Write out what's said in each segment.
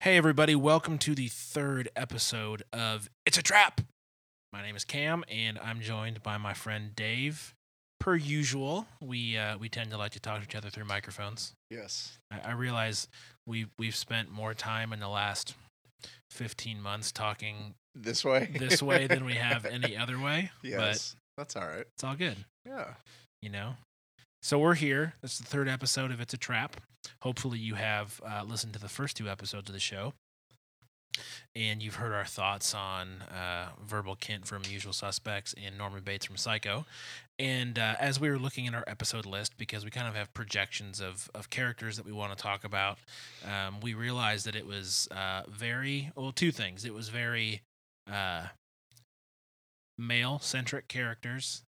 Hey, everybody, welcome to the third episode of It's a Trap. My name is Cam, and I'm joined by my friend Dave. Per usual, we uh, we tend to like to talk to each other through microphones. Yes. I, I realize we we've spent more time in the last 15 months talking This way. this way than we have any other way, but yes. That's all right. it's all good. Yeah. you know. So we're here. It's the third episode of It's a Trap. Hopefully, you have uh, listened to the first two episodes of the show, and you've heard our thoughts on uh, Verbal Kint from Usual Suspects and Norman Bates from Psycho. And uh, as we were looking in our episode list, because we kind of have projections of of characters that we want to talk about, um, we realized that it was uh, very well. Two things. It was very uh, male centric characters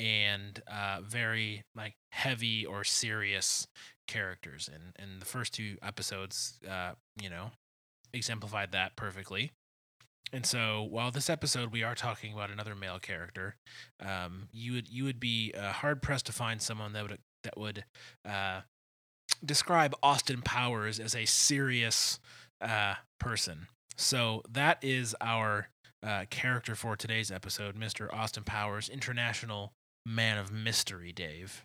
and uh, very like heavy or serious characters and and the first two episodes uh, you know exemplified that perfectly and so while this episode we are talking about another male character um, you would you would be uh, hard pressed to find someone that would that would uh, describe Austin Powers as a serious uh, person so that is our uh, character for today's episode, Mr. Austin Powers, international man of mystery. Dave,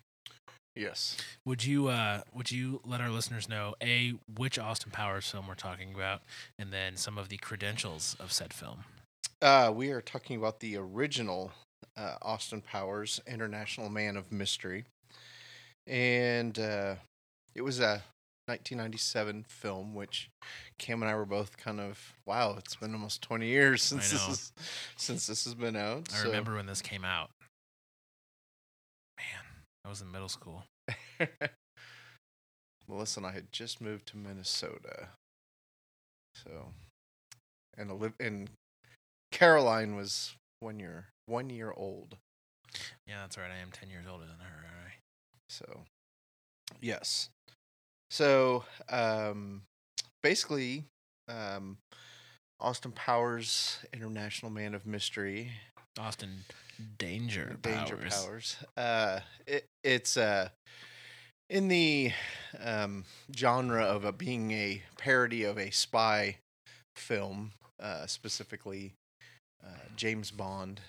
Yes. would you uh, would you let our listeners know a which Austin Powers film we're talking about, and then some of the credentials of said film? Uh, we are talking about the original uh, Austin Powers, International Man of Mystery, and uh, it was a 1997 film, which Cam and I were both kind of wow. It's been almost 20 years since this is, since this has been out. I so- remember when this came out. I was in middle school. Melissa and I had just moved to Minnesota, so and Oliv- and Caroline was one year one year old. Yeah, that's right. I am ten years older than her. All right. So yes, so um, basically, um, Austin Powers, International Man of Mystery, Austin Danger Danger Powers. Powers. Uh, it, it's uh, in the um, genre of a, being a parody of a spy film, uh, specifically uh, James Bond.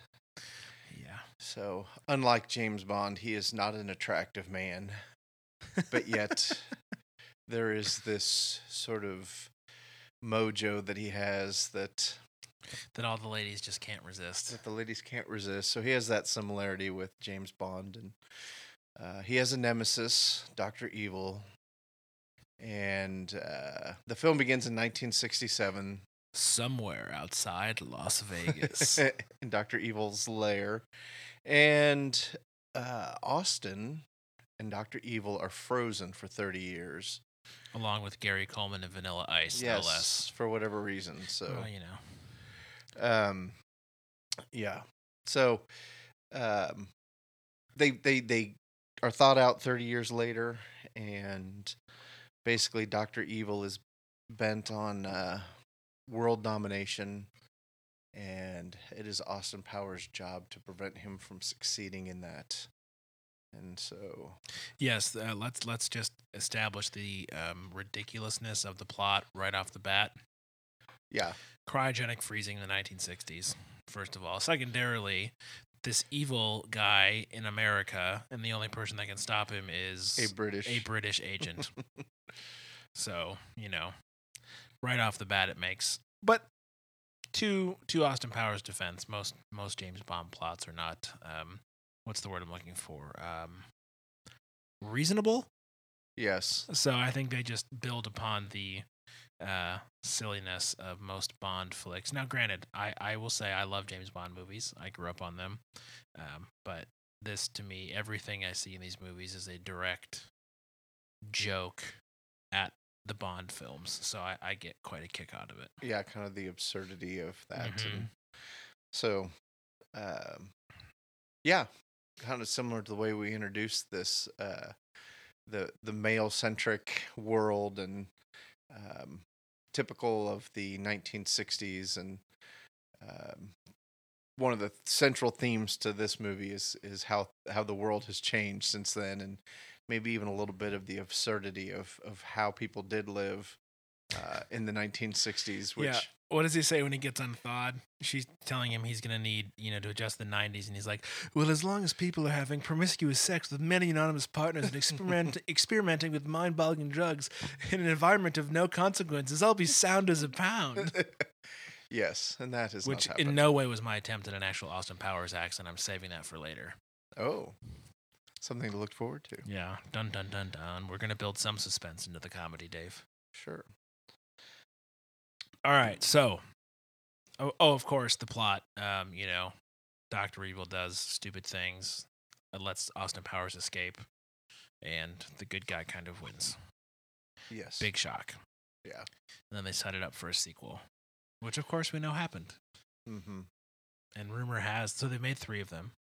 Yeah. So, unlike James Bond, he is not an attractive man, but yet there is this sort of mojo that he has that that all the ladies just can't resist. that the ladies can't resist. So he has that similarity with James Bond, and uh, he has a nemesis, Doctor Evil. And uh, the film begins in 1967 Somewhere outside Las Vegas. in Doctor Evil's lair, and uh, Austin and Doctor Evil are frozen for 30 years. along with Gary Coleman and Vanilla Ice, yes, no less. for whatever reason. So. Well, you know, um yeah so um they they they are thought out 30 years later and basically dr evil is bent on uh world domination and it is austin powers job to prevent him from succeeding in that and so yes. Uh, let's let's just establish the um, ridiculousness of the plot right off the bat. Yeah Cryogenic freezing in the 1960s. First of all, secondarily, this evil guy in America, and the only person that can stop him is a british a British agent. so you know, right off the bat, it makes. But to to Austin Powers' defense, most most James Bond plots are not. Um, what's the word I'm looking for? Um, reasonable. yes So I think they just build upon the uh, silliness of most Bond flicks. Now, granted, I, I will say I love James Bond movies. I grew up on them. Um, but this, to me, everything I see in these movies is a direct joke at the Bond films. So I, I get quite a kick out of it. yeah kind of the absurdity of that Mhm. so um yeah kind of similar to the way we introduced this uh the the male centric world and um typical of the 1960s and um one of the central themes to this movie is is how how the world has changed since then and maybe even a little bit of the absurdity of of how people did live uh, in the 1960s, which Yeah. What does he say when he gets unthawed? She's telling him he's gonna need, you know, to adjust the '90s, and he's like, "Well, as long as people are having promiscuous sex with many anonymous partners and experiment experimenting with mind-boggling drugs in an environment of no consequences, I'll be sound as a pound." yes, and that is Which in no way was my attempt at an actual Austin Powers accent. I'm saving that for later. oh, something to look forward to. Yeah, dun dun dun dun. We're gonna build some suspense into the comedy, Dave. Sure. All right, so oh, oh of course the plot. Um, you know, Doctor Evil does stupid things, and lets Austin Powers escape, and the good guy kind of wins. Yes. Big shock. Yeah. And then they set it up for a sequel, which of course we know happened. Mm-hmm. And rumor has so they made three of them.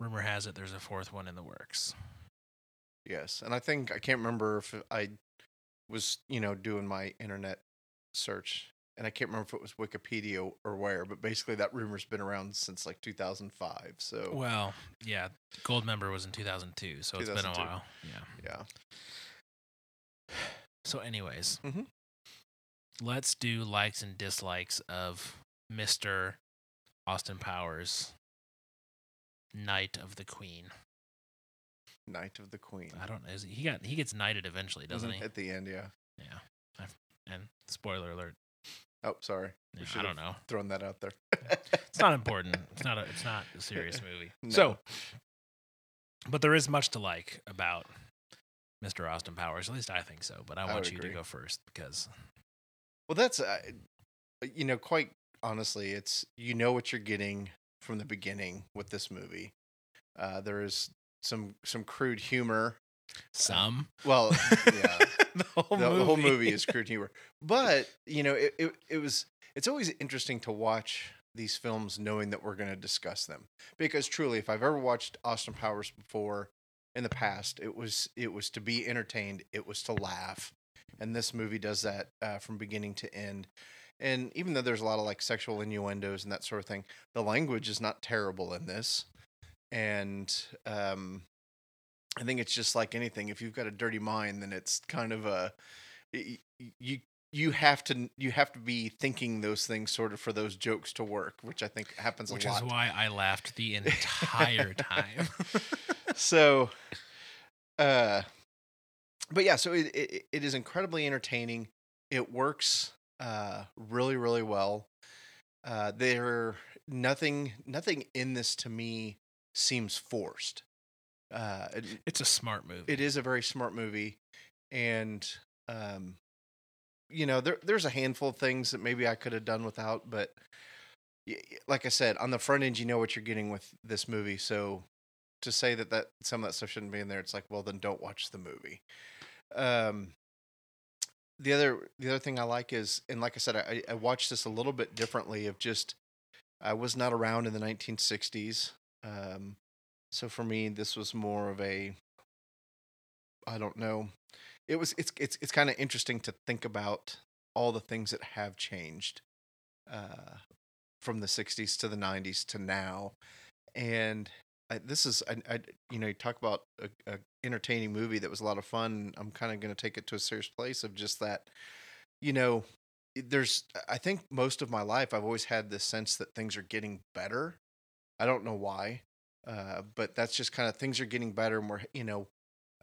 Rumor has it there's a fourth one in the works. Yes, and I think I can't remember if I was, you know, doing my internet search, and I can't remember if it was Wikipedia or where, but basically that rumor's been around since like 2005. So Well, yeah, Goldmember was in 2002, so it's been a while. Yeah. yeah, So, anyways, Mhm. let's do likes and dislikes of Mister Austin Powers, Knight of the Queen. Knight of the Queen. I don't know. He, got he gets knighted eventually, doesn't Mhm, he? At the end, yeah. Yeah. And spoiler alert. Oh, sorry. Yeah, I don't know. thrown that out there. It's not important. It's not a. It's not a serious movie. No. So, but there is much to like about Mr. Austin Powers. At least I think so. But I I want you agree. to go first because Well, that's uh, you know, quite honestly, it's you know what you're getting from the beginning with this movie. Uh, there is some some crude humor. some. Well, yeah, the whole the, movie. whole movie is crude humor, but you know, it, it it was it's always interesting to watch these films knowing that we're going to discuss them because truly, if I've ever watched Austin Powers before in the past, it was it was to be entertained, it was to laugh, and this movie does that uh, from beginning to end. And even though there's a lot of like sexual innuendos and that sort of thing, the language is not terrible in this. And um, I think it's just like anything. If you've got a dirty mind, then it's kind of a you you have to you have to be thinking those things sort of for those jokes to work, which I think happens which a lot. Which is why I laughed the entire time. so uh but yeah so it, it it is incredibly entertaining it works uh really really well uh there nothing nothing in this to me seems forced uh it, it's a smart movie. it is a very smart movie and um you know there there's a handful of things that maybe I could have done without but like I said on the front end you know what you're getting with this movie so to say that that some of that stuff shouldn't be in there it's like well then don't watch the movie um the other the other thing I like is and like I said I I watched this a little bit differently of just I was not around in the 1960s um so for me this was more of a I don't know. It was it's it's it's kind of interesting to think about all the things that have changed uh, from the '60s to the '90s to now, and I, this is I, I you know you talk about a, a entertaining movie that was a lot of fun. I'm kind of going to take it to a serious place of just that, you know. There's, I think most of my life, I've always had this sense that things are getting better. I don't know why, uh, but that's just kind of things are getting better, and we're, you know,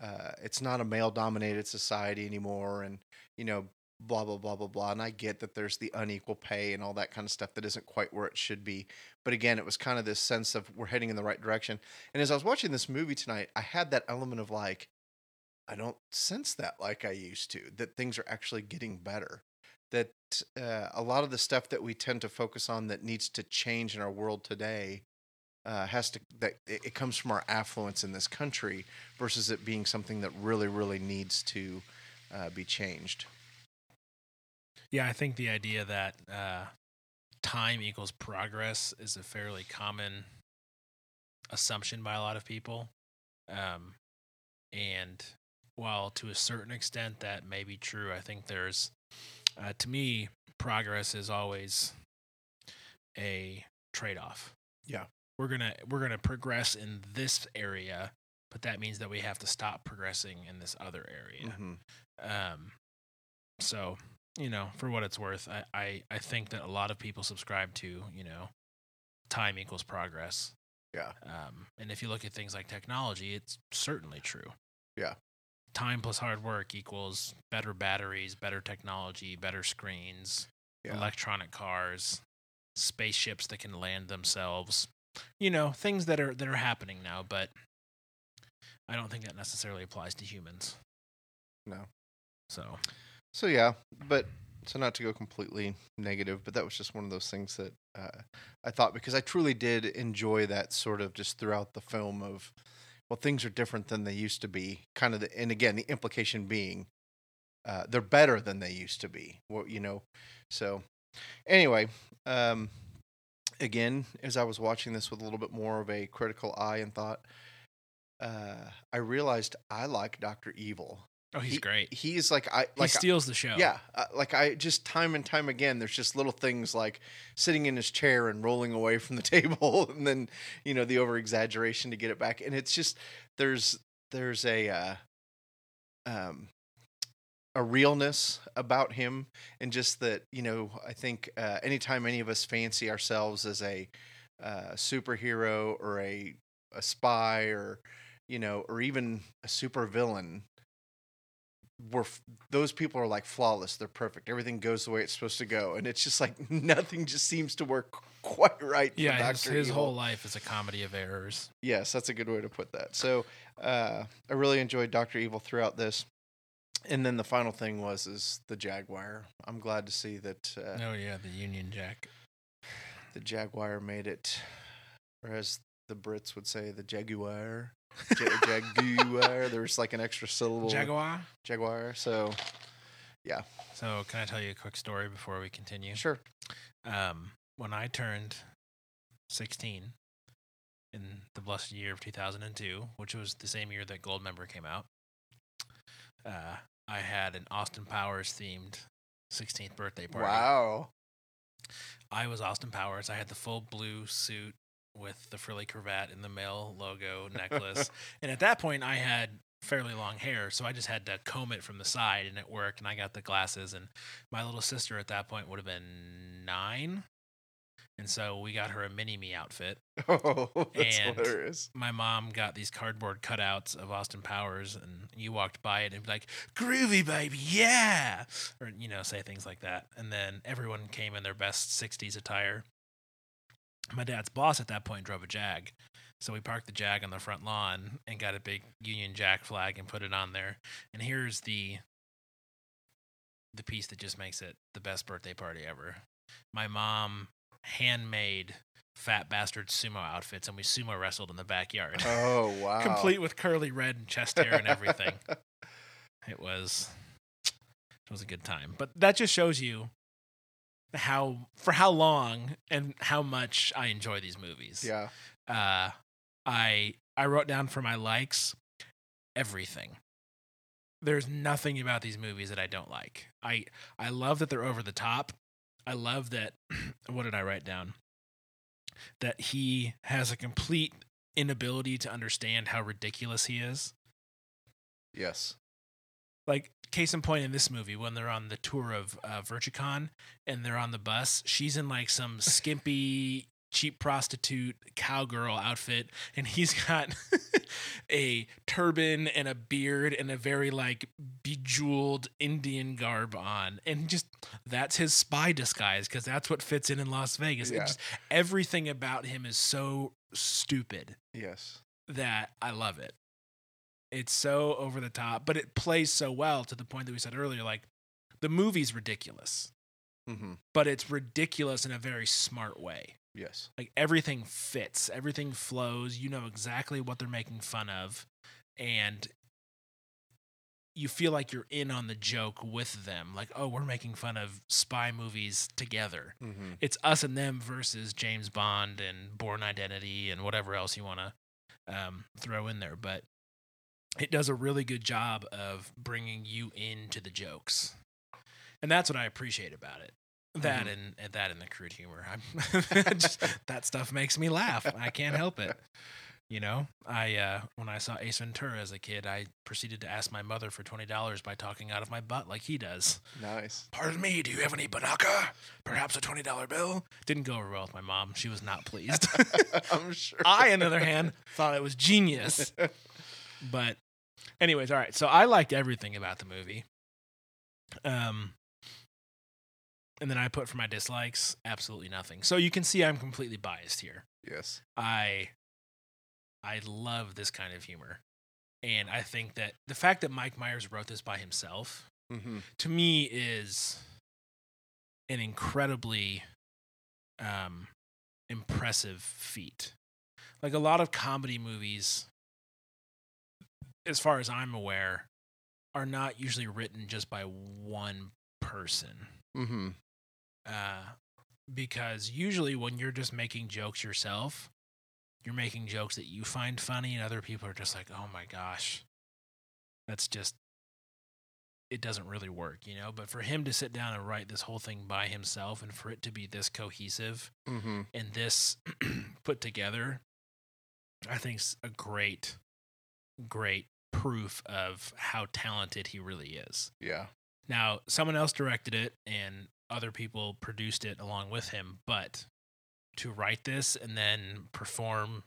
uh, it's not a male dominated society anymore and you know blah blah blah blah blah and i get that there's the unequal pay and all that kind of stuff that isn't quite where it should be but again it was kind of this sense of we're heading in the right direction and as i was watching this movie tonight i had that element of like i don't sense that like i used to that things are actually getting better that uh, a lot of the stuff that we tend to focus on that needs to change in our world today uh, has to that it, it comes from our affluence in this country versus it being something that really really needs to uh, be changed Yeah, I think the idea that uh, time equals progress is a fairly common assumption by a lot of people. Um, and while to a certain extent that may be true, I think there's, uh, to me, progress is always a trade off. Yeah. We're gonna we're gonna progress in this area, but that means that we have to stop progressing in this other area. Mhm. Um, so you know, for what it's worth, I, I, I think that a lot of people subscribe to, you know, time equals progress. Yeah. Um, and if you look at things like technology, it's certainly true. Yeah. Time plus hard work equals better batteries, better technology, better screens, Yeah. electronic cars, spaceships that can land themselves. You know, things that are that are happening now, but I don't think that necessarily applies to humans. No. So, So yeah, but so not to go completely negative, but that was just one of those things that uh, I thought because I truly did enjoy that sort of just throughout the film of well things are different than they used to be. Kind of the and again the implication being uh, they're better than they used to be. Well, you know, so anyway, um, again as I was watching this with a little bit more of a critical eye and thought, uh, I realized I like Doctor Evil. oh, he's He- great. He's like I like He steals the show. yeah, uh, like I just time and time again, there's just little things like sitting in his chair and rolling away from the table, and then you know the over exaggeration to get it back, and it's just there's there's a uh, um a realness about him, and just that you know I think uh, anytime any of us fancy ourselves as a uh, superhero or a a spy or you know or even a super villain we're those people are like flawless. They're perfect. Everything goes the way it's supposed to go. And it's just like nothing just seems to work quite right for Yeah, his, his whole life is a comedy of errors. yes that's a good way to put that. So uh i really enjoyed dr evil throughout this and then the final thing was is the jaguar i'm glad to see that uh, oh yeah, the Union Jack. the jaguar made it or as the brits would say the jaguar Ja- jaguar there's like an extra syllable Jaguar. jaguar so yeah. So, can I tell you a quick story before we continue? sure Um, when I turned 16 in the blessed year of 2002, which was the same year that Goldmember came out, uh, I had an Austin Powers themed 16th birthday party. wow I was Austin Powers. I had the full blue suit with the frilly cravat and the male logo necklace. and at that point, I had fairly long hair, so I just had to comb it from the side, and it worked. And I got the glasses. And my little sister at that point would have been nine, and so we got her a mini me outfit. Oh, that's And- hilarious. My mom got these cardboard cutouts of Austin Powers, and you walked by it and be like, "Groovy baby, yeah," or you know, say things like that. And then everyone came in their best '60s attire. My dad's boss at that point drove a Jag, so we parked the Jag on the front lawn and got a big Union Jack flag and put it on there. And here's the the piece that just makes it the best birthday party ever. My mom handmade fat bastard sumo outfits, and we sumo wrestled in the backyard Oh wow! complete with curly red and chest hair and everything. it was it was a good time. But that just shows you how for how long and how much I enjoy these movies. yeah, Uh I I wrote down for my likes everything. There's nothing about these movies that I don't like. I I love that they're over the top. I love that what did I write down? That he has a complete inability to understand how ridiculous he is. yes, Like case in point in this movie when they're on the tour of uh, Virtucon and they're on the bus, she's in like some skimpy cheap prostitute cowgirl outfit and he's got a turban and a beard and a very like bejeweled Indian garb on and just that's his spy disguise because that's what fits in in Las Vegas. Yeah. just, everything about him is so stupid yes, that I love it. It's so over the top, but it plays so well to the point that we said earlier. Like the movie's ridiculous, hmm but it's ridiculous in a very smart way. Yes, Like everything fits, everything flows. You know exactly what they're making fun of, and you feel like you're in on the joke with them. Like, oh, we're making fun of spy movies together. hmm It's us and them versus James Bond and Bourne Identity and whatever else you want to um, throw in there. But it does a really good job of bringing you into the jokes, and that's what I appreciate about it. That Mhm. and, and that and the crude humor. I'm just, that stuff makes me laugh. I can't help it. You know, I uh, when I saw Ace Ventura as a kid, I proceeded to ask my mother for twenty dollars by talking out of my butt like he does. Nice. Pardon me, do you have any banaka? Perhaps a twenty dollar bill? Didn't go over well with my mom. She was not pleased. I'm sure. I, on the other hand, thought it was genius. But, anyways, all right. So I liked everything about the movie. Um, and then I put for my dislikes absolutely nothing. So you can see I'm completely biased here. yes. I I love this kind of humor. And I think that the fact that Mike Myers wrote this by himself Mm-hmm. to me is an incredibly um impressive feat. Like a lot of comedy movies as far as I'm aware are not usually written just by one person Mm-hmm. uh, because usually when you're just making jokes yourself, you're making jokes that you find funny, and other people are just like, "Oh my gosh, that's just." It doesn't really work, you know. But for him to sit down and write this whole thing by himself, and for it to be this cohesive Mm-hmm. and this put together, I think's a great, great proof of how talented he really is. Yeah. Now, someone else directed it and other people produced it along with him, but to write this and then perform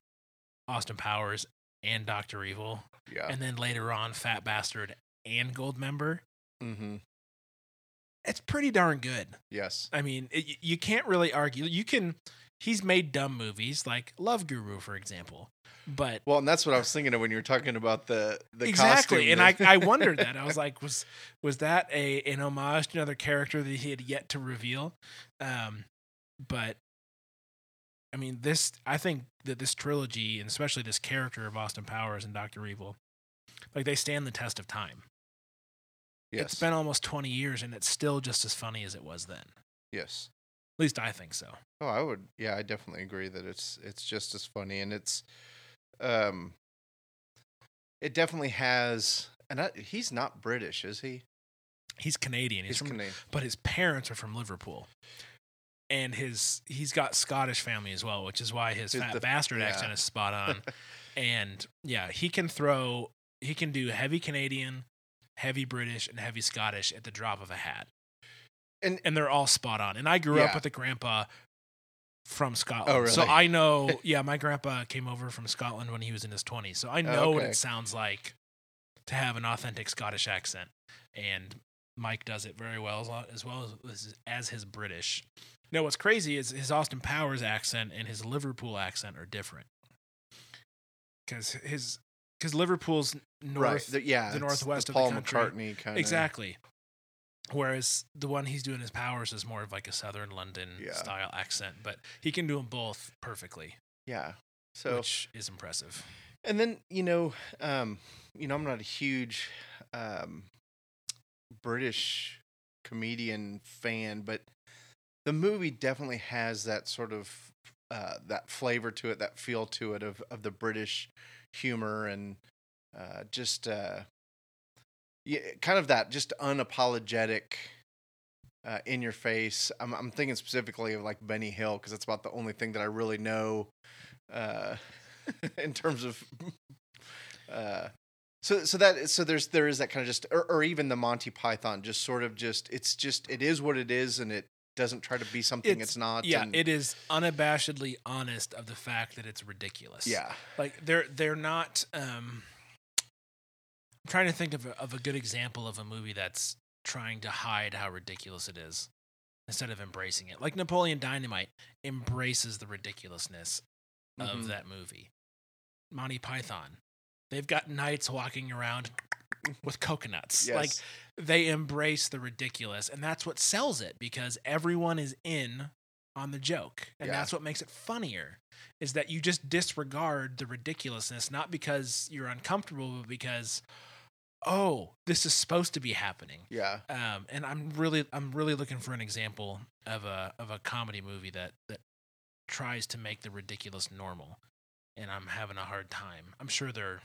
Austin Powers and Dr. Evil, Yeah. and then later on Fat Bastard and Goldmember, mm-hmm. it's pretty darn good. Yes. I mean, it, you can't really argue. You can, he's made dumb movies like Love Guru, for example, but Well, and that's what I was thinking of when you were talking about the the exactly costume and I, I wondered that i was like was was that a an homage to another character that he had yet to reveal um but i mean this i think that this trilogy and especially this character of austin powers and dr evil like they stand the test of time yes. it's been almost 20 years and it's still just as funny as it was then yes. at least i think so Oh, I would. Yeah, I definitely agree that it's it's just as funny, and it's, um, it definitely has. And I, he's not British, is he? he's canadian he's, He's from Canadian. but his parents are from Liverpool. And his he's got Scottish family as well, which is why his fat the- bastard yeah. accent is spot on. and yeah, he can throw he can do heavy Canadian, heavy British, and heavy Scottish at the drop of a hat. And- and they're all spot on. And I grew up with a grandpa from Scotland. Oh, So? I know yeah, my grandpa came over from Scotland when he was in his twenties. So I oh, know what okay. it sounds like to have an authentic Scottish accent. And Mike does it very well as, well as, as his British. Now, what's crazy is his Austin Powers accent and his Liverpool accent are different. Because his because Liverpool's north right. The, yeah. the northwest the of the Paul. McCartney kind of. exactly. Whereas the one he's doing his powers is more of like a southern London Yeah. style accent, but he can do them both perfectly, Yeah. So which is impressive. And then you know, um, you know, I'm not a huge um, British comedian fan, but the movie definitely has that sort of uh, that flavor to it, that feel to it of of the British humor and uh, just uh, yeah, kind of that just unapologetic. Uh, in your face. I'm, I'm thinking specifically of like Benny Hill because that's about the only thing that I really know uh, in terms of uh so so that so there's there is that kind of just or, or even the Monty Python just sort of just it's just it is what it is and it doesn't try to be something it's, It's- not Yeah, and- it is unabashedly honest of the fact that it's ridiculous. yeah like they're they're not. Um, I'm trying to think of a, of a good example of a movie that's trying to hide how ridiculous it is instead of embracing it. Like Napoleon Dynamite embraces the ridiculousness of Mhm. that movie. Monty Python, they've got knights walking around with coconuts. Like they embrace the ridiculous and that's what sells it because everyone is in on the joke and Yeah. that's what makes it funnier is that you just disregard the ridiculousness not because you're uncomfortable but because oh this is supposed to be happening. Yeah. Um, and i'm really i'm really looking for an example of a of a comedy movie that that tries to make the ridiculous normal and i'm having a hard time. I'm sure they're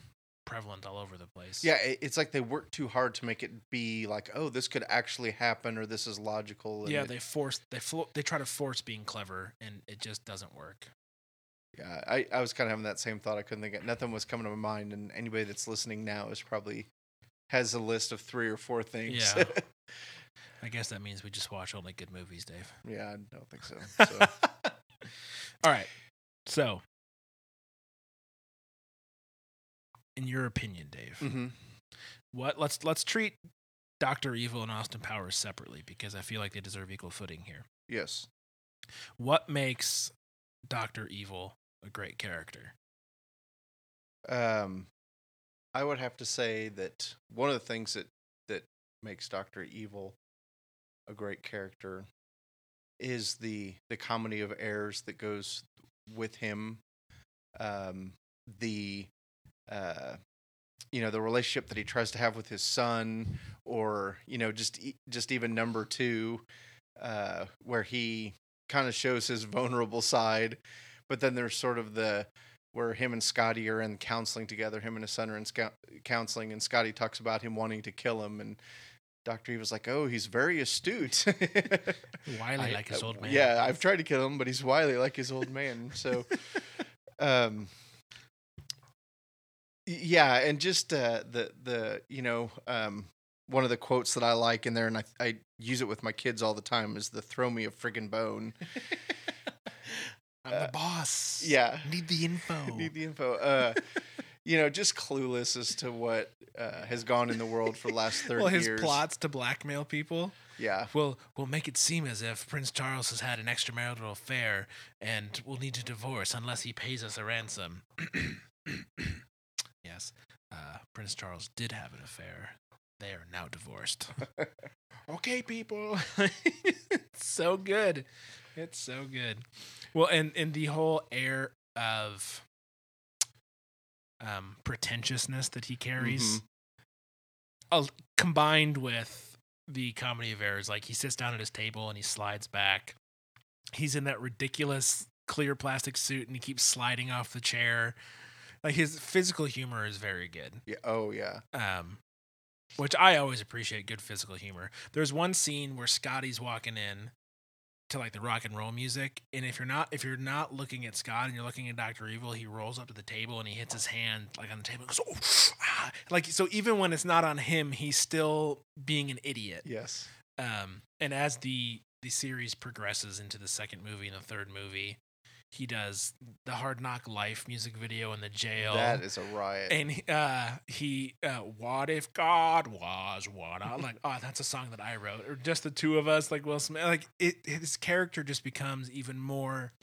prevalent all over the place. Yeah it's like they work too hard to make it be like oh this could actually happen or this is logical and yeah it- they force they flo- they try to force being clever and it just doesn't work. Yeah, I, I was kind of having that same thought. I couldn't think of nothing was coming to my mind, and anybody that's listening now is probably has a list of three or four things. Yeah. I guess that means we just watch only good movies, Dave. yeah, I don't think so. so All right. So, in your opinion, Dave, mhm. what let's let's treat Doctor Evil and Austin Powers separately because I feel like they deserve equal footing here. yes, What makes Doctor Evil a great character? um, I would have to say that one of the things that that makes Doctor Evil a great character is the the comedy of errors that goes with him. Um, the uh, you know the relationship that he tries to have with his son, or you know just just even number two, uh, where he kind of shows his vulnerable side, but then there's sort of the where him and Scotty are in counseling together. Him and his son are in counseling, and Scotty talks about him wanting to kill him, and Doctor Evil's like, "Oh, he's very astute." Wily I- like his uh, old man. Yeah, I've tried to kill him, but he's wily like his old man. So, um, yeah, and just uh, the the you know um, one of the quotes that I like in there, and I I use it with my kids all the time, is the "throw me a friggin' bone." I'm Uh, the boss. yeah. Need the info. Need the info. Uh, you know, just clueless as to what uh, has gone in the world for the last thirty well, his years. plots to blackmail people. Yeah, We'll we'll make it seem as if Prince Charles has had an extramarital affair and we'll need to divorce unless he pays us a ransom. yes, uh, Prince Charles did have an affair. They are now divorced. okay, people. so good. It's so good. Well, and and the whole air of um pretentiousness that he carries Mhm. uh, combined with the comedy of errors like he sits down at his table and he slides back he's in that ridiculous clear plastic suit and he keeps sliding off the chair like his physical humor is very good yeah. Oh yeah. um which i always appreciate good physical humor there's one scene where scotty's walking in to like the rock and roll music and if you're not if you're not looking at scott and you're looking at dr evil he rolls up to the table and he hits his hand like on the table and goes oh, ah. like so even when it's not on him he's still being an idiot Yes. um and as the the series progresses into the second movie and the third movie he does the hard knock life music video in the jail That is a riot. and he- uh, he, uh, what if God was what? I'm like, oh, that's a song that I wrote, or just the two of us, like Will Smith. Like it, his character just becomes even more,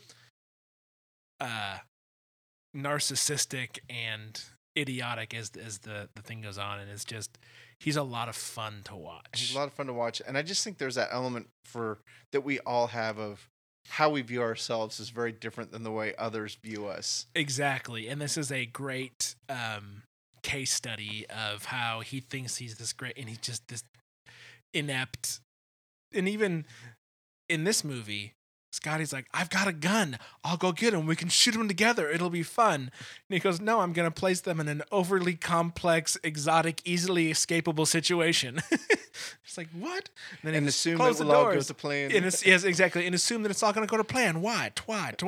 uh, narcissistic and idiotic as as the the thing goes on, and it's just he's a lot of fun to watch. He's a lot of fun to watch, and I just think there's that element for that we all have of how we view ourselves is very different than the way others view us. Exactly. And this is a great um, case study of how he thinks he's this great and he's just this inept. And even in this movie, Scotty's like, I've got a gun. I'll go get him. We can shoot him together. It'll be fun. And he goes, No, I'm going to place them in an overly complex, exotic, easily escapable situation. it's like, What? And then And goes, assume it the will all go doors." to plan. And yes, exactly. And assume that it's all going to go to plan. Why? Why?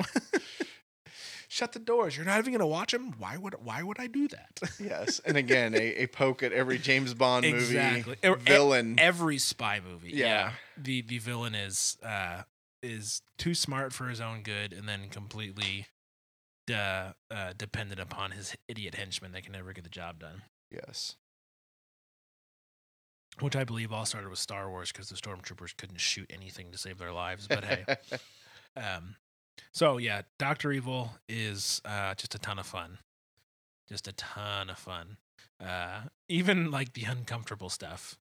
Shut the doors. You're not even going to watch them. Why would Why would I do that? yes, and again, a, a poke at every James Bond Exactly. movie Or- e- villain. Every spy movie. Yeah. Yeah. The the villain is uh is too smart for his own good, and then completely uh, uh, dependent upon his idiot henchmen that can never get the job done. yes, Which I believe all started with Star Wars because the stormtroopers couldn't shoot anything to save their lives. But hey. Um, so yeah, Doctor Evil is uh, just a ton of fun, just a ton of fun. Uh, even like the uncomfortable stuff,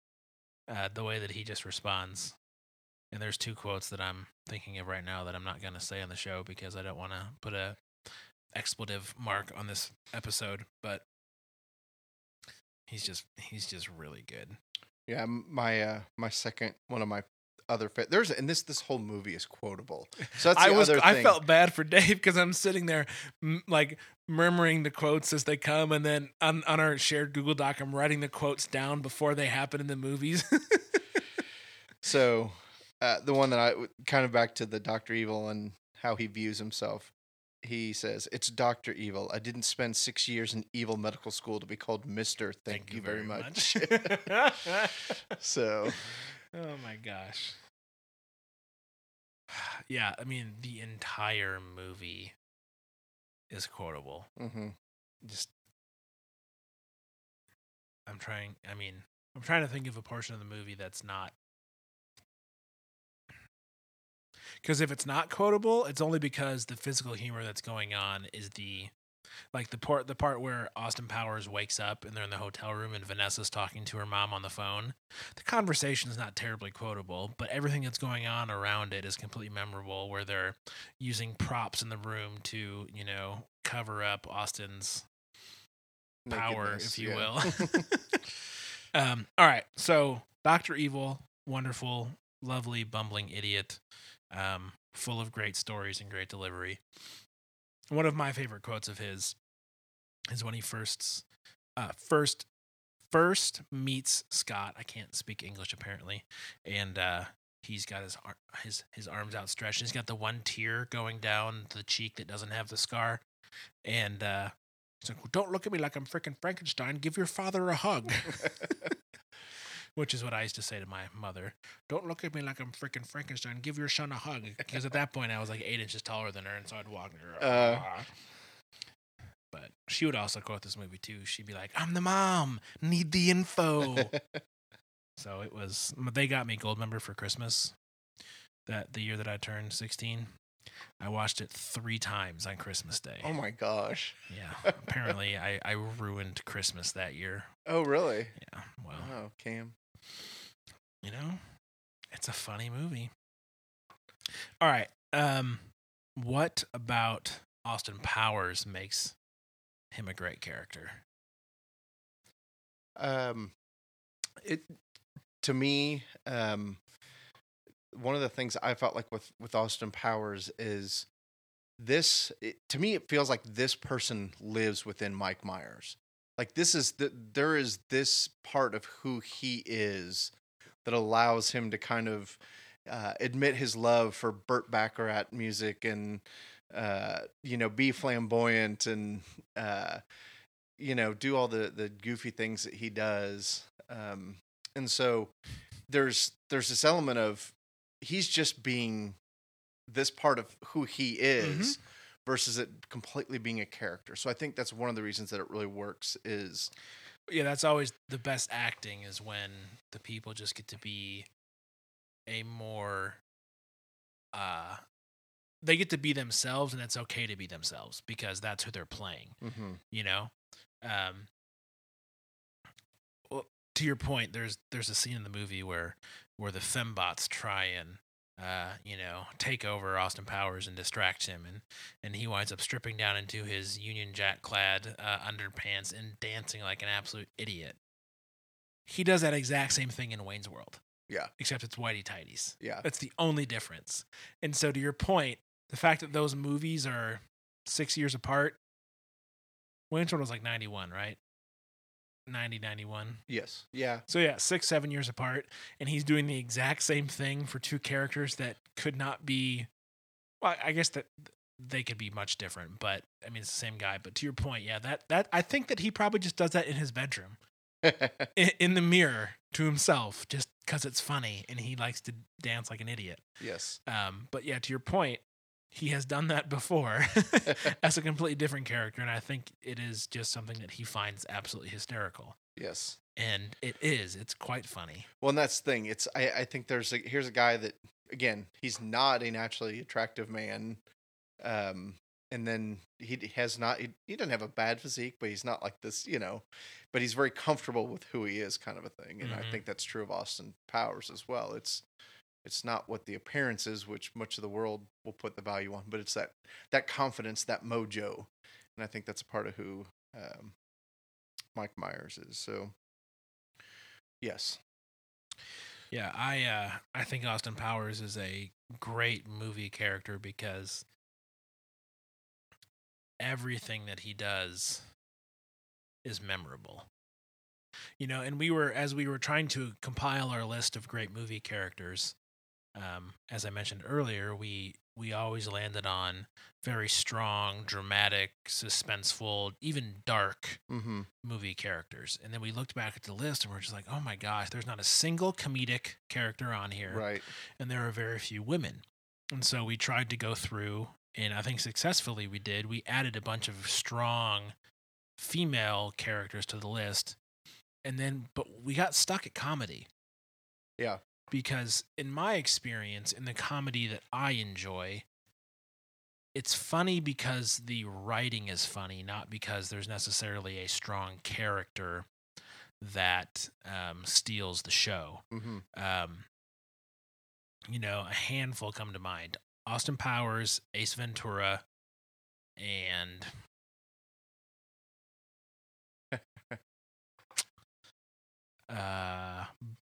uh, the way that he just responds. And there's two quotes that I'm thinking of right now that I'm not gonna say on the show because I don't want to put a expletive mark on this episode. But he's just he's just really good. yeah. My uh, my second one of my other fa- there's and this this whole movie is quotable. So that's I was I felt bad for Dave because I'm sitting there m- like murmuring the quotes as they come, and then on on our shared Google Doc, I'm writing the quotes down before they happen in the movies. So, uh, the one that I kind of back to the Doctor Evil and how he views himself. he says, "It's Doctor Evil. I didn't spend six years in evil medical school to be called Mister. Thank, you very, much." so, oh my gosh. Yeah, I mean the entire movie is quotable. mhm. Just I'm trying I mean, I'm trying to think of a portion of the movie that's not Cuz if it's not quotable, it's only because the physical humor that's going on is the like the part the part where Austin Powers wakes up and they're in the hotel room and Vanessa's talking to her mom on the phone. The conversation is not terribly quotable, but everything that's going on around it is completely memorable where they're using props in the room to, you know, cover up Austin's power, Nakedness, if you yeah. will. um, all right. So Doctor Evil, wonderful, lovely, bumbling idiot, um, full of great stories and great delivery. One of my favorite quotes of his is when he first, uh, first, first meets Scott. I can't speak English apparently, and uh, he's got his ar- his his arms outstretched. He's got the one tear going down the cheek that doesn't have the scar, and uh, he's like, well, "Don't look at me like I'm freaking Frankenstein. Give your father a hug." Which is what I used to say to my mother. Don't look at me like I'm freaking Frankenstein. Give your son a hug. Because at that point, I was like eight inches taller than her, and so I'd walk. In her. Uh. but she would also quote this movie too. She'd be like, "I'm the mom. Need the info." so it was. They got me Goldmember for Christmas. That the year that I turned 16, I watched it three times on Christmas Day. oh my gosh. Yeah. Apparently, I I ruined Christmas that year. Oh really? Yeah. Well, Oh, Cam. You know, it's a funny movie. All right. Um, what about Austin Powers makes him a great character? Um, it to me, um, one of the things I felt like with with Austin Powers is this. It, to me, it feels like this person lives within Mike Myers. Like this is the there is this part of who he is that allows him to kind of uh, admit his love for Burt Bacharach music and uh, you know be flamboyant and uh, you know do all the the goofy things that he does. Um and so there's there's this element of he's just being this part of who he is versus it completely being a character. So i think that's one of the reasons that it really works is Yeah, that's always the best acting is when the people just get to be a more uh they get to be themselves and it's okay to be themselves because that's who they're playing. you know um well, to your point there's there's a scene in the movie where where the fembots try and uh you know take over austin powers and distract him and and he winds up stripping down into his union jack clad uh, underpants and dancing like an absolute idiot he does that exact same thing in wayne's world Yeah. except it's whitey tighties yeah that's the only difference. And so, to your point, the fact that those movies are six years apart, Wayne's World was like 91, right? 90, 91. yes yeah So, yeah, six, seven years apart. And he's doing the exact same thing for two characters that could not be, well, I guess that they could be much different, but I mean, it's the same guy. But to your point, yeah, that, that, I think that he probably just does that in his bedroom in, in the mirror to himself just because it's funny and he likes to dance like an idiot. yes Um, but yeah, to your point, he has done that before as a completely different character, and I think it is just something that he finds absolutely hysterical. yes And it is. It's quite funny. Well, and that's the thing. It's I, I think there's a here's a guy that again he's not a naturally attractive man, um, and then he has not he, he doesn't have a bad physique, but he's not like this, you know, but he's very comfortable with who he is, kind of a thing. And Mhm. I think that's true of Austin Powers as well. It's it's not what the appearance is, which much of the world will put the value on, but it's that that confidence, that mojo, and I think that's a part of who um, Mike Myers is. So, yes, Yeah, I uh, I think Austin Powers is a great movie character because everything that he does is memorable. You know, and we were as we were trying to compile our list of great movie characters, um, as I mentioned earlier, we we always landed on very strong, dramatic, suspenseful, even dark Mm-hmm. movie characters. And then we looked back at the list and we're just like, oh my gosh, there's not a single comedic character on here, Right. and there are very few women. And so we tried to go through, and I think successfully we did. We added a bunch of strong female characters to the list, and then but we got stuck at comedy Yeah. Because in my experience in the comedy that I enjoy it's funny because the writing is funny not because there's necessarily a strong character that um, steals the show Mm-hmm. um, you know a handful come to mind austin powers ace ventura and uh,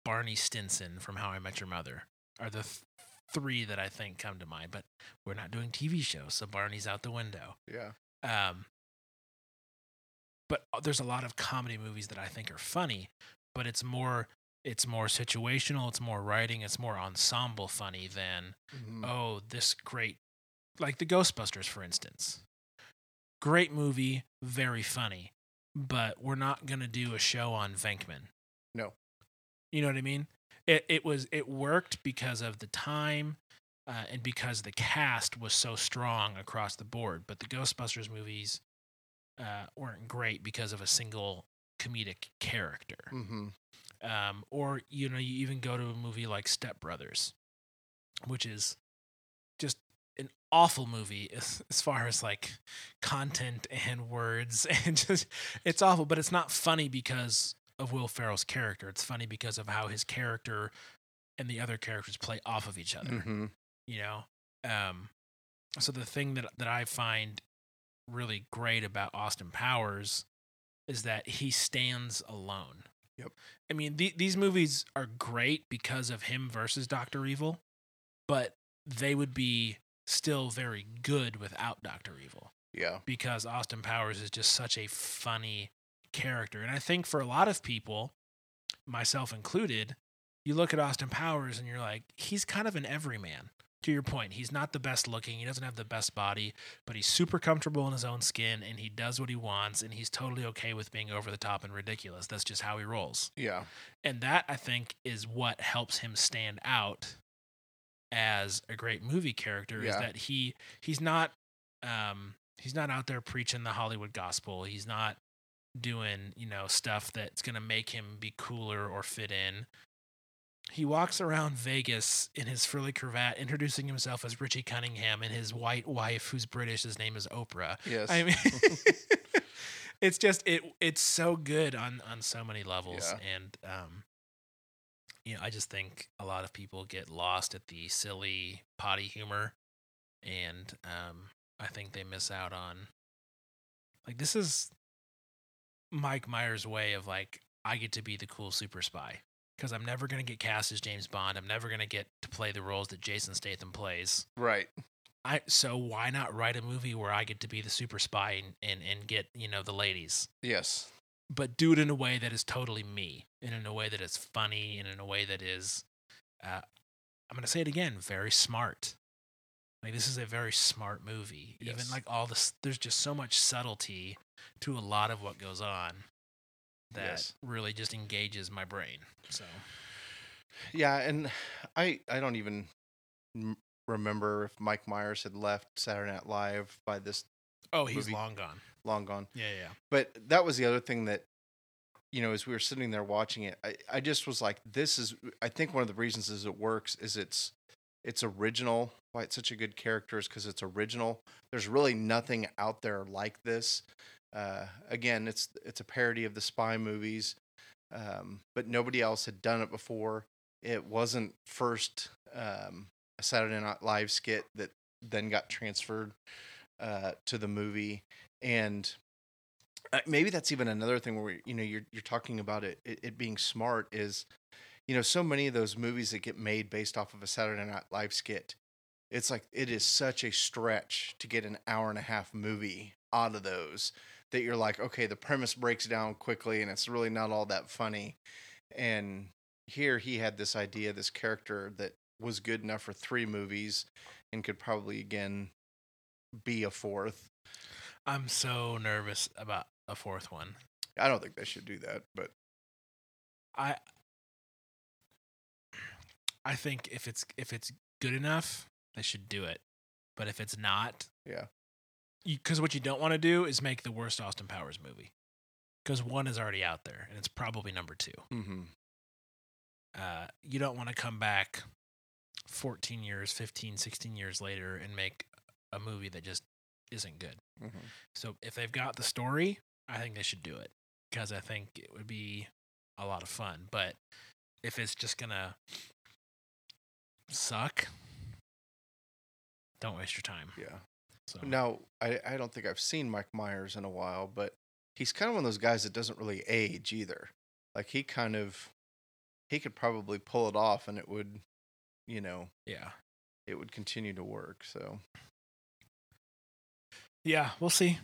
Barney Stinson from How I Met Your Mother are the th- three that I think come to mind. But we're not doing TV shows, so Barney's out the window. Yeah. Um, but uh, there's a lot of comedy movies that I think are funny, but it's more it's more situational, it's more writing, it's more ensemble funny than Mhm. oh this great like the Ghostbusters for instance. Great movie, very funny, but we're not gonna do a show on Venkman. No. You know what I mean? It it was it worked because of the time uh, and because the cast was so strong across the board. But the Ghostbusters movies uh, weren't great because of a single comedic character. Mm-hmm. Um, or you know, you even go to a movie like Step Brothers, which is just an awful movie as, as far as like content and words and just it's awful. But it's not funny because of Will Ferrell's character. It's funny because of how his character and the other characters play off of each other Mm-hmm. you know um so the thing that that i find really great about austin powers is that he stands alone Yep. i mean the, these movies are great because of him versus dr evil but they would be still very good without dr evil Yeah. because austin powers is just such a funny character and i think for a lot of people myself included you look at austin powers and you're like he's kind of an everyman to your point, he's not the best looking. He doesn't have the best body, but he's super comfortable in his own skin and he does what he wants and he's totally okay with being over the top and ridiculous. That's just how he rolls. Yeah. And that I think is what helps him stand out as a great movie character is that he he's not um he's not out there preaching the Hollywood gospel. He's not doing, you know, stuff that's going to make him be cooler or fit in. He walks around Vegas in his frilly cravat, introducing himself as Richie Cunningham and his white wife, who's British, his name is Oprah. Yes. I mean, it's just it. It's so good on on so many levels, Yeah. and um, you know, I just think a lot of people get lost at the silly potty humor, and um, I think they miss out on like this is Mike Myers' way of like I get to be the cool super spy because I'm never gonna get cast as James Bond. I'm never gonna get to play the roles that Jason Statham plays. right. I so why not write a movie where I get to be the super spy and, and, and get, you know, the ladies. Yes. But do it in a way that is totally me. And in a way that is funny and in a way that is uh, I'm gonna say it again, very smart. Like this is a very smart movie. Even like all this there's just so much subtlety to a lot of what goes on that Yes. really just engages my brain. So Yeah, and I I don't even remember if Mike Myers had left Saturday Night Live by this Oh, he's Movie. long gone. long gone. Yeah, yeah. But that was the other thing that you know, as we were sitting there watching it, I, I just was like, this is I think one of the reasons is it works is it's it's original. Why it's such a good character is because it's original. There's really nothing out there like this. Uh, again, it's it's a parody of the spy movies, um, but nobody else had done it before. It wasn't first um, a Saturday Night Live skit that then got transferred uh, to the movie, and uh, maybe that's even another thing where you know you're you're talking about it, it it being smart is you know so many of those movies that get made based off of a Saturday Night Live skit it's like it is such a stretch to get an hour and a half movie out of those that you're like okay the premise breaks down quickly and it's really not all that funny and here he had this idea this character that was good enough for three movies and could probably again be a fourth. I'm so nervous about a fourth one. I don't think they should do that, but I I think if it's if it's good enough, they should do it. But if it's not, yeah, because what you don't want to do is make the worst Austin Powers movie. Because one is already out there, and it's probably number two. mm-hmm. Uh, you don't want to come back 14 years, 15, 16 years later and make a movie that just isn't good. Mm-hmm. So if they've got the story, I think they should do it because I think it would be a lot of fun. But if it's just gonna suck, don't waste your time. yeah. So Now, I, I don't think I've seen Mike Myers in a while, but he's kind of one of those guys that doesn't really age either. Like he kind of, he could probably pull it off, and it would, you know, yeah, it would continue to work. So yeah, we'll see.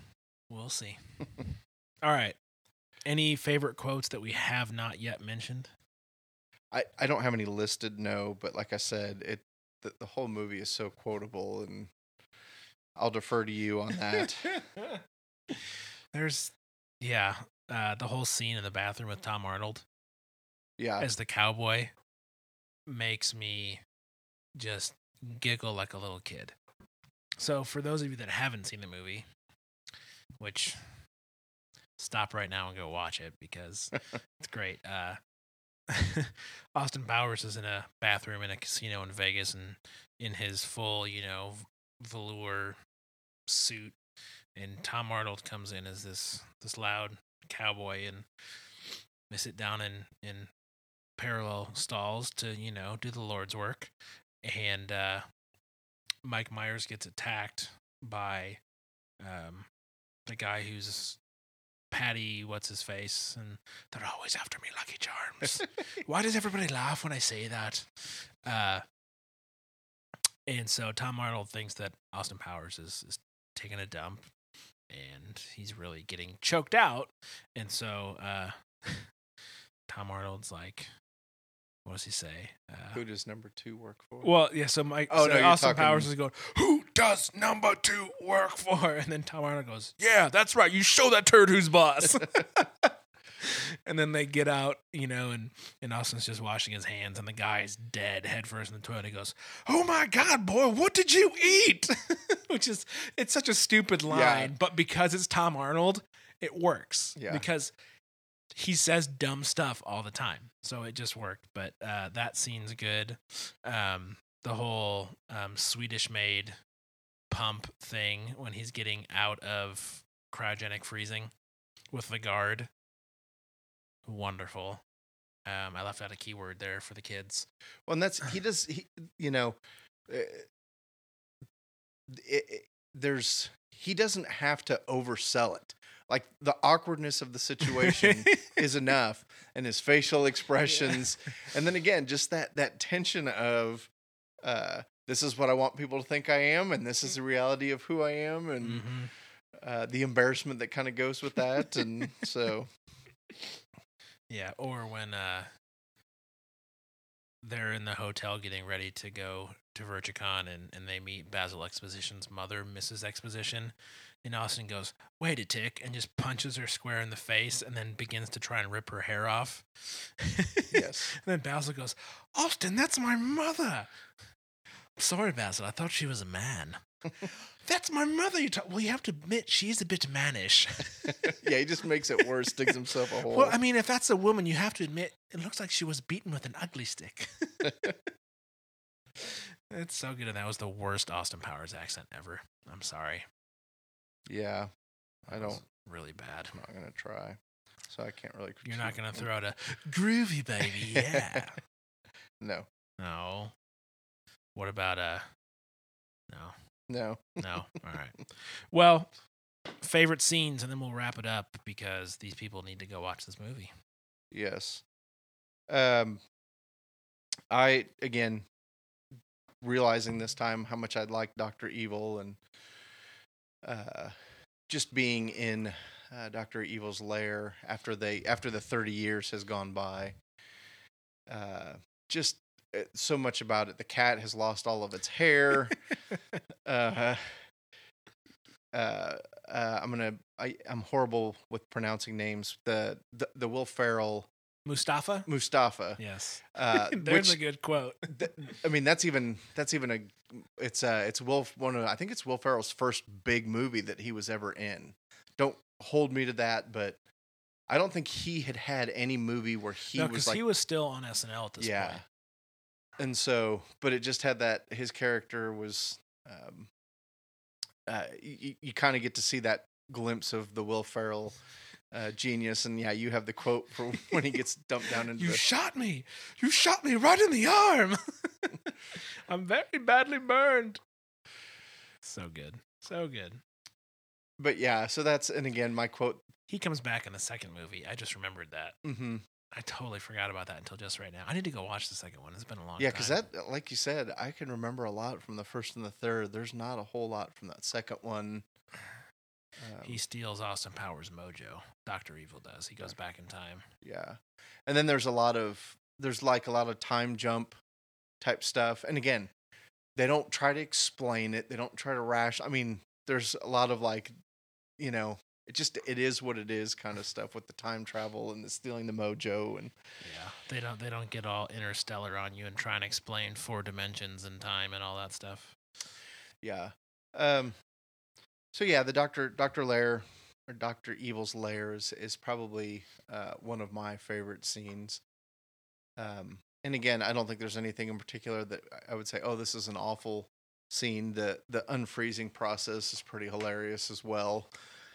We'll see. All right. Any favorite quotes that we have not yet mentioned? I, I don't have any listed, no, but like I said, it the, the whole movie is so quotable, and I'll defer to you on that. There's, yeah, uh, the whole scene in the bathroom with Tom Arnold yeah, as the cowboy makes me just giggle like a little kid. So, for those of you that haven't seen the movie, which stop right now and go watch it because it's great. Uh, Austin Powers is in a bathroom in a casino in Vegas and in his full, you know, velour suit, and Tom Arnold comes in as this this loud cowboy, and they sit down in in parallel stalls to you know do the Lord's work, and uh, Mike Myers gets attacked by um, the guy who's Patty, what's his face, and they're always after me, Lucky Charms. Why does everybody laugh when I say that? Uh, and so Tom Arnold thinks that Austin Powers is, is taking a dump and he's really getting choked out. And so uh, Tom Arnold's like, what does he say? Uh, Who does number two work for? well, yeah, so Mike, Oh, so no, Austin talking- Powers is going, Who does number two work for? And then Tom Arnold goes, Yeah, that's right. You show that turd who's boss. and then they get out, you know, and, and Austin's just washing his hands, and the guy's dead head first in the toilet. He goes, Oh my God, boy, what did you eat? Which is, it's such a stupid line, Yeah. but because it's Tom Arnold, it works. Yeah. Because he says dumb stuff all the time. So it just worked. But uh, that scene's good. Um, the whole um, Swedish made pump thing when he's getting out of cryogenic freezing with the guard. Wonderful. Um, I left out a keyword there for the kids. Well, and that's he does he you know, uh, it, it, there's he doesn't have to oversell it. Like the awkwardness of the situation is enough, and his facial expressions, and then again, just that that tension of, uh, this is what I want people to think I am, and this is the reality of who I am, and Mhm. uh, the embarrassment that kind of goes with that, and so Yeah, or when uh they're in the hotel getting ready to go to Virtucon and, and they meet Basil Exposition's mother, Mrs. Exposition, and Austin goes, Wait a tick, and just punches her square in the face and then begins to try and rip her hair off. yes, and then Basil goes, Austin, that's my mother. Sorry, Basil, I thought she was a man. that's my mother. You talk- well, you have to admit she's a bit mannish. yeah, he just makes it worse, digs himself a hole. Well, I mean, if that's a woman, you have to admit it looks like she was beaten with an ugly stick. it's so good, and that was the worst Austin Powers accent ever. I'm sorry, yeah, I don't. really bad. I'm not gonna try, so I can't really. You're not gonna throw out a groovy baby, yeah? no, no. What about uh? No, no. no. All right. Well, favorite scenes, and then we'll wrap it up because these people need to go watch this movie. Yes. Um I again realizing this time how much I'd like Dr. Evil and uh just being in uh, Dr. Evil's lair after they after the 30 years has gone by. Uh just uh, so much about it. The cat has lost all of its hair. uh, uh, uh, I'm gonna. I, I'm horrible with pronouncing names. The the, the Will Ferrell Mustafa. Mustafa. Yes, Uh, there's which, a good quote. th- I mean, that's even that's even a. It's uh, it's Will one of I think it's Will Ferrell's first big movie that he was ever in. Don't hold me to that, but I don't think he had had any movie where he no, was because like he was still on SNL at this yeah. point. And so, but it just had that his character was, um, uh, you, you kind of get to see that glimpse of the Will Ferrell uh, genius. And yeah, you have the quote for when he gets dumped down into You the. shot me. You shot me right in the arm. I'm very badly burned. So good. So good. But yeah, so that's and again my quote. He comes back in the second movie. I just remembered that. Mm-hmm. I totally forgot about that until just right now. I need to go watch the second one. It's been a long Yeah, because that, like you said, I can remember a lot from the first and the third. There's not a whole lot from that second one. Um, he steals Austin Powers' mojo. Doctor Evil does. He goes back in time. Yeah. And then there's a lot of there's like a lot of time jump type stuff. And again, they don't try to explain it. They don't try to rash. I mean, there's a lot of like, you know, it just it is what it is kind of stuff with the time travel and the stealing the mojo and Yeah, they don't they don't get all interstellar on you and try and explain four dimensions and time and all that stuff. yeah. Um so yeah, the Doctor Doctor Lair or Doctor Evil's lair is, is probably uh, one of my favorite scenes. Um, and again, I don't think there's anything in particular that I would say, oh, this is an awful scene. The the unfreezing process is pretty hilarious as well,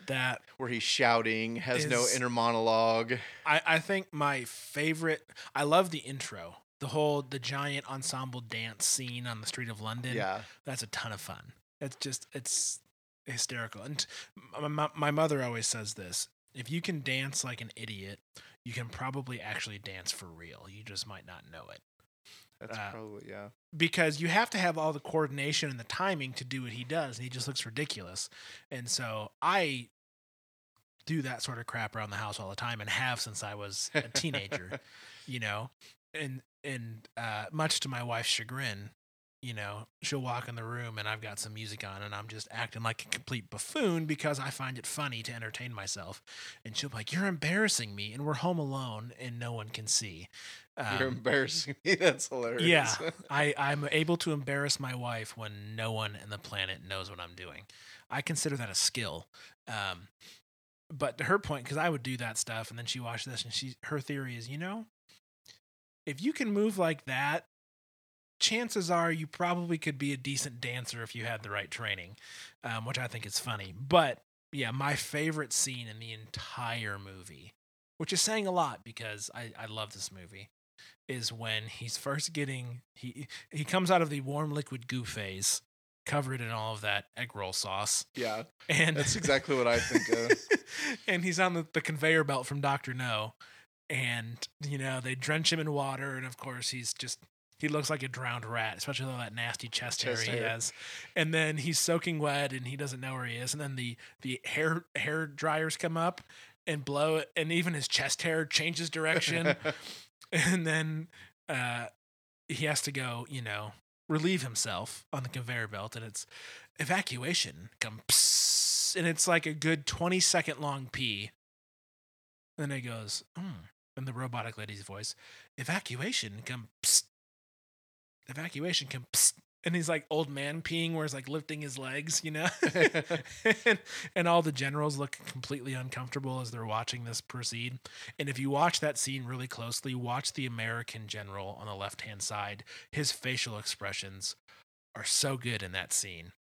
That where he's shouting, has no inner monologue. I I think my favorite. I love the intro. The whole the giant ensemble dance scene on the street of London. Yeah, that's a ton of fun. It's just it's hysterical. And my, my, mother always says this: if you can dance like an idiot, you can probably actually dance for real. You just might not know it that's Uh, probably yeah. because you have to have all the coordination and the timing to do what he does, and he just looks ridiculous. And so I do that sort of crap around the house all the time, and have since I was a teenager. you know, and and uh, much to my wife's chagrin, you know, she'll walk in the room and I've got some music on and I'm just acting like a complete buffoon because I find it funny to entertain myself. And she'll be like, "You're embarrassing me," and we're home alone and no one can see. You're Um, embarrassing me. That's hilarious. yeah, I, I'm able to embarrass my wife when no one in the planet knows what I'm doing. I consider that a skill. Um, but to her point, because I would do that stuff, and then she watched this, and she her theory is, you know, if you can move like that, chances are you probably could be a decent dancer if you had the right training, um, which I think is funny. But yeah, my favorite scene in the entire movie, which is saying a lot because I, I love this movie, is when he's first getting he he comes out of the warm liquid goo phase, covered in all of that egg roll sauce, yeah. and That's exactly what I think of. and he's on the, the conveyor belt from Doctor No, and you know they drench him in water, and of course he's just he looks like a drowned rat, especially with all that nasty chest, Chest hair he hair. has. And then he's soaking wet, and he doesn't know where he is. And then the the hair hair dryers come up and blow it, and even his chest hair changes direction. and then uh, he has to go, you know, relieve himself on the conveyor belt, and it's evacuation. Come, psst, and it's like a good twenty second long pee. Then he goes, hmm, in the robotic lady's voice, evacuation. Come, psst, evacuation. Psst. And he's like old man peeing, where he's like lifting his legs, you know, and, and all the generals look completely uncomfortable as they're watching this proceed. And if you watch that scene really closely, watch the American general on the left hand side. His facial expressions are so good in that scene.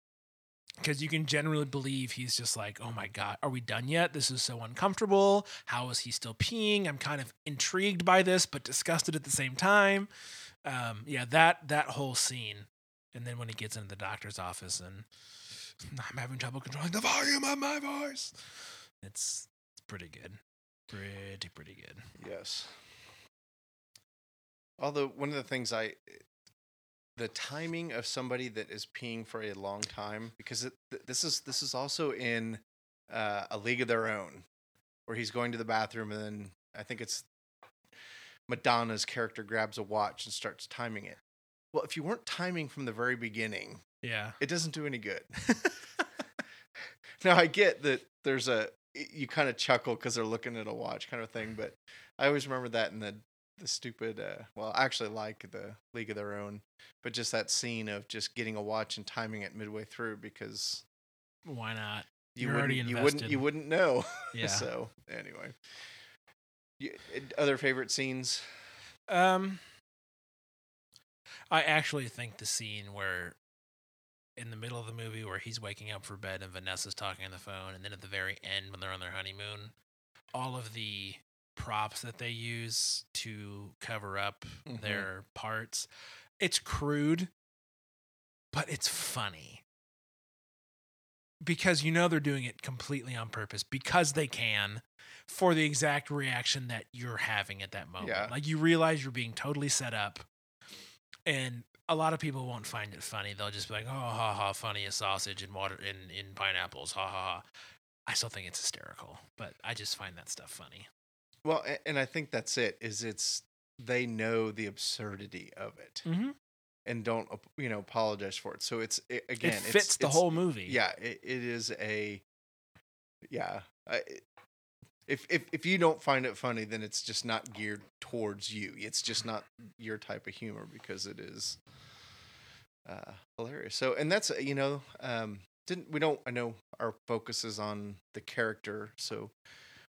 Because you can generally believe he's just like, oh my God, are we done yet? This is so uncomfortable. How is he still peeing? I'm kind of intrigued by this, but disgusted at the same time. Um, yeah, that that whole scene. And then when he gets into the doctor's office and I'm having trouble controlling the volume of my voice. It's it's pretty good. Pretty, pretty good. Yes. Although one of the things I, the timing of somebody that is peeing for a long time, because it, th- this is this is also in uh, a League of Their Own, where he's going to the bathroom and then I think it's Madonna's character grabs a watch and starts timing it. well, if you weren't timing from the very beginning, Yeah. it doesn't do any good. now I get that there's a you kind of chuckle because they're looking at a watch kind of thing, but I always remember that in the the stupid. Uh, well, I actually like the League of Their Own, but just that scene of just getting a watch and timing it midway through because Why not? you You're wouldn't already you wouldn't you wouldn't know. Yeah. so anyway, other favorite scenes. Um, I actually think the scene where, in the middle of the movie, where he's waking up for bed and Vanessa's talking on the phone, and then at the very end when they're on their honeymoon, all of the props that they use to cover up Mhm. their parts, it's crude, but it's funny. Because you know they're doing it completely on purpose because they can for the exact reaction that you're having at that moment. Yeah. Like you realize you're being totally set up, and a lot of people won't find it funny. They'll just be like, "Oh, ha ha, funny as sausage and water in in pineapples, ha ha ha." I still think it's hysterical, but I just find that stuff funny. Well, and I think that's it. Is it's they know the absurdity of it Mm-hmm. and don't you know apologize for it. So it's it, again, it it's- fits the it's- whole movie. Yeah, it, it is a yeah. I, if if if you don't find it funny, then it's just not geared towards you. It's just not your type of humor because it is uh, hilarious. So, and that's you know, um, didn't we don't I know our focus is on the character. So,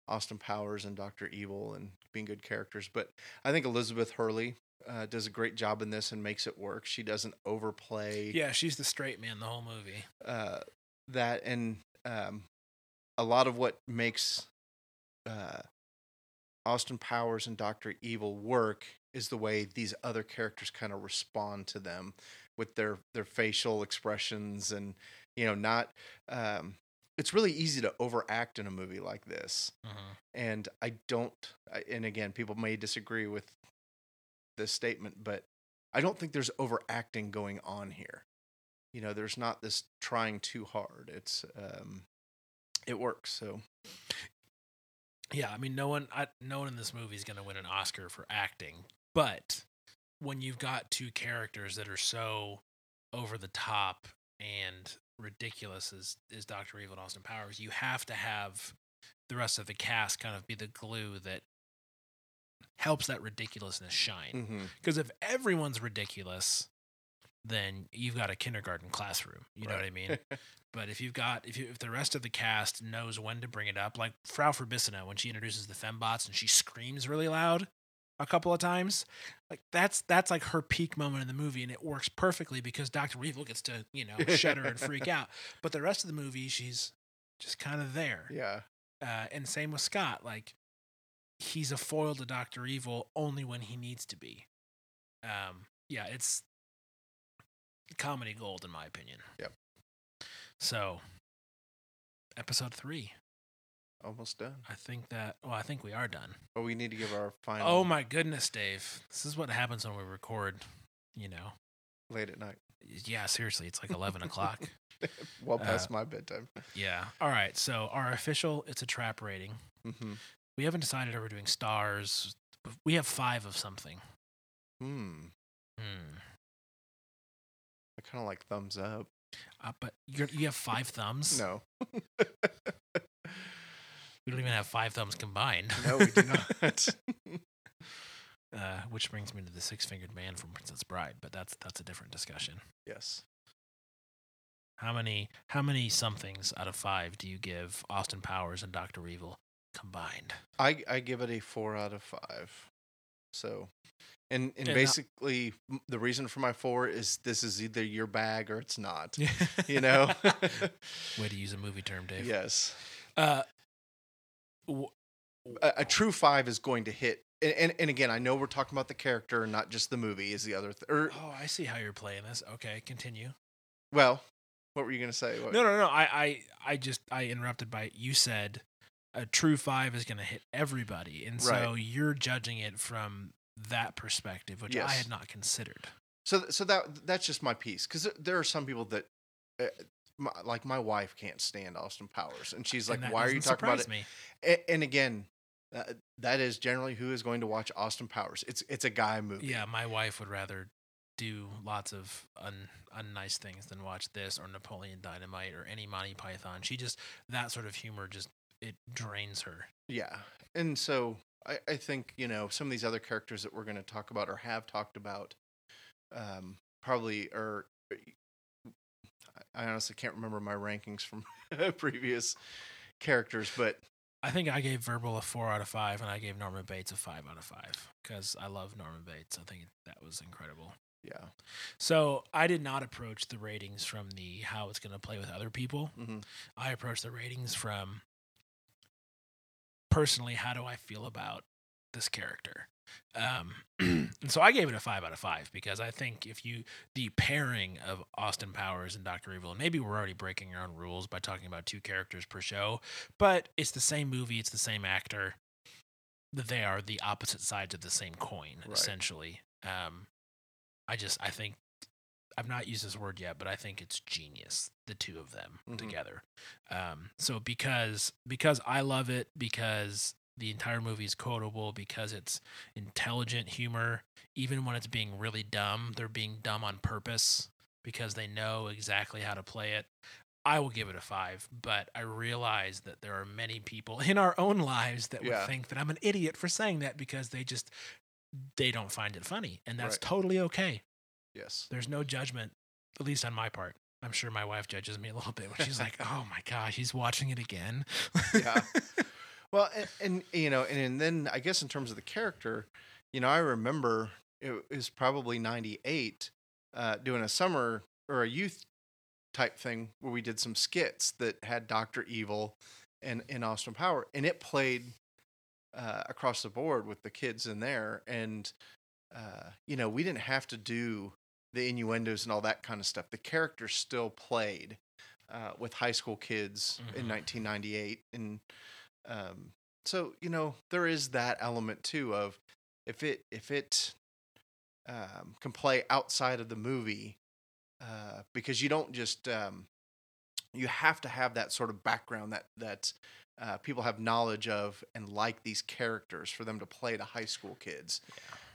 Austin Powers and Doctor Evil and being good characters, but I think Elizabeth Hurley. Uh, does a great job in this and makes it work. She doesn't overplay yeah, she's the straight man the whole movie. uh, that and um, a lot of what makes uh, Austin Powers and Doctor Evil work is the way these other characters kind of respond to them with their their facial expressions and you know not um, it's really easy to overact in a movie like this. Mhm. and I don't and again people may disagree with this statement but I don't think there's overacting going on here. You know there's not this trying too hard. It's um it works so Yeah, I mean, no one, I, no one in this movie is going to win an Oscar for acting. But when you've got two characters that are so over the top and ridiculous as is Doctor Evil and Austin Powers, you have to have the rest of the cast kind of be the glue that helps that ridiculousness shine. Mm-hmm. Because if everyone's ridiculous, then you've got a kindergarten classroom. You know what I mean? But if you've got if you if the rest of the cast knows when to bring it up, like Frau Farbissina when she introduces the fembots and she screams really loud a couple of times, like that's that's like her peak moment in the movie, and it works perfectly because Doctor Evil gets to you know shudder and freak out. But the rest of the movie, she's just kind of there. yeah Uh, and same with Scott, like he's a foil to Doctor Evil only when he needs to be. Um, yeah, it's comedy gold in my opinion. Yep. So, episode three. almost done I think that. Well, I think we are done. but we need to give our final Oh my goodness, Dave! This is what happens when we record. You know. late at night Yeah, seriously, it's like eleven o'clock. well Uh, past my bedtime Yeah. All right. So our official, it's a trap rating. hmm We haven't decided if we're doing stars. We have five of something. hmm Hmm. I kind of like thumbs up Uh, but you're, you have five thumbs. no we don't even have five thumbs combined. no we do not uh, which brings me to the six-fingered man from Princess Bride, but that's that's a different discussion. yes How many how many somethings out of five do you give Austin Powers and Doctor Evil combined? I I give it a four out of five. So, and and And, basically the reason for my four is this is either your bag or it's not. You know. Way to use a movie term, Dave. yes, Uh, w- a, a true five is going to hit. And, and and again, I know we're talking about the character and not just the movie. Is the other th- or oh, I see how you're playing this. Okay, continue. well, what were you gonna say? What? No, no, no. I, I, I just I interrupted by you said a true five is going to hit everybody, and so Right. you're judging it from that perspective, which I had not considered. So so that that's just my piece because there are some people that. Uh, my, like my wife can't stand Austin Powers, and she's like, And "Why are you talking about it?" surprise Me. And again, uh, that is generally who is going to watch Austin Powers. It's it's a guy movie. Yeah, my wife would rather do lots of un, unnice things than watch this or Napoleon Dynamite or any Monty Python. She just that sort of humor just it drains her. Yeah. And so I, I think, you know, some of these other characters that we're going to talk about or have talked about um, probably are. I honestly can't remember my rankings from previous characters, but I think I gave Verbal a four out of five, and I gave Norman Bates a five out of five because I love Norman Bates. I think that was incredible. yeah. So I did not approach the ratings from the how it's going to play with other people. hmm I approached the ratings from personally how do I feel about this character. Um, and so I gave it a five out of five because I think if you the pairing of Austin Powers and Doctor Evil, and maybe we're already breaking our own rules by talking about two characters per show, but it's the same movie, it's the same actor. They are the opposite sides of the same coin, Right. essentially. Um, I just I think I've not used this word yet, but I think it's genius the two of them Mhm. together. Um, so because because I love it because the entire movie is quotable because it's intelligent humor even when it's being really dumb they're being dumb on purpose because they know exactly how to play it i will give it a five but i realize that there are many people in our own lives that would think that i'm an idiot for saying that because they just they don't find it funny and that's Right. totally okay Yes. there's no judgment at least on my part i'm sure my wife judges me a little bit when she's like oh my gosh he's watching it again Yeah. Well, and, and you know, and, and then I guess in terms of the character, you know, I remember it was probably '98 uh, doing a summer or a youth type thing where we did some skits that had Doctor Evil and and Austin Power, and it played uh, across the board with the kids in there, and uh, you know, we didn't have to do the innuendos and all that kind of stuff. The characters still played uh, with high school kids in Mhm. 1998, and um, so you know there is that element too of if it if it um, can play outside of the movie uh, because you don't just um, you have to have that sort of background that that uh, people have knowledge of and like these characters for them to play to high school kids.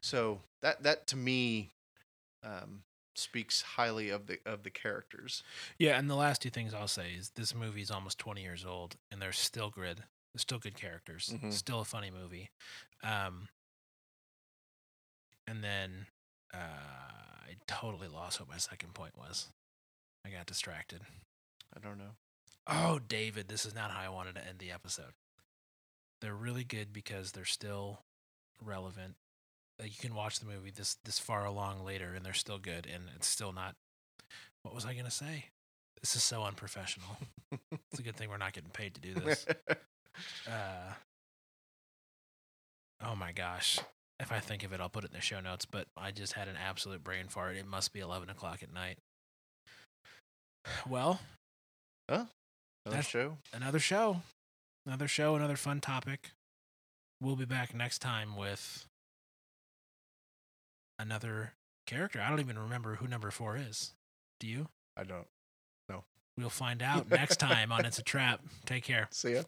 So that that to me um, speaks highly of the of the characters. Yeah, and the last two things I'll say is this movie is almost 20 years old, and there's still good, there's still good characters, Mhm. still a funny movie. Um, and then uh, I totally lost what my second point was. I got distracted. I don't know. Oh, David, this is not how I wanted to end the episode. They're really good because they're still relevant. Like you can watch the movie this this far along later, and they're still good, and it's still not. What was I gonna say? This is so unprofessional. it's a good thing we're not getting paid to do this. Uh, oh my gosh! If I think of it, I'll put it in the show notes. But I just had an absolute brain fart. It must be eleven o'clock at night. Well, Another That's- show. another show, another show, another fun topic. We'll be back next time with another character. I don't even remember who number four is. Do you? I don't. No. We'll find out next time on It's a Trap. Take care. See ya.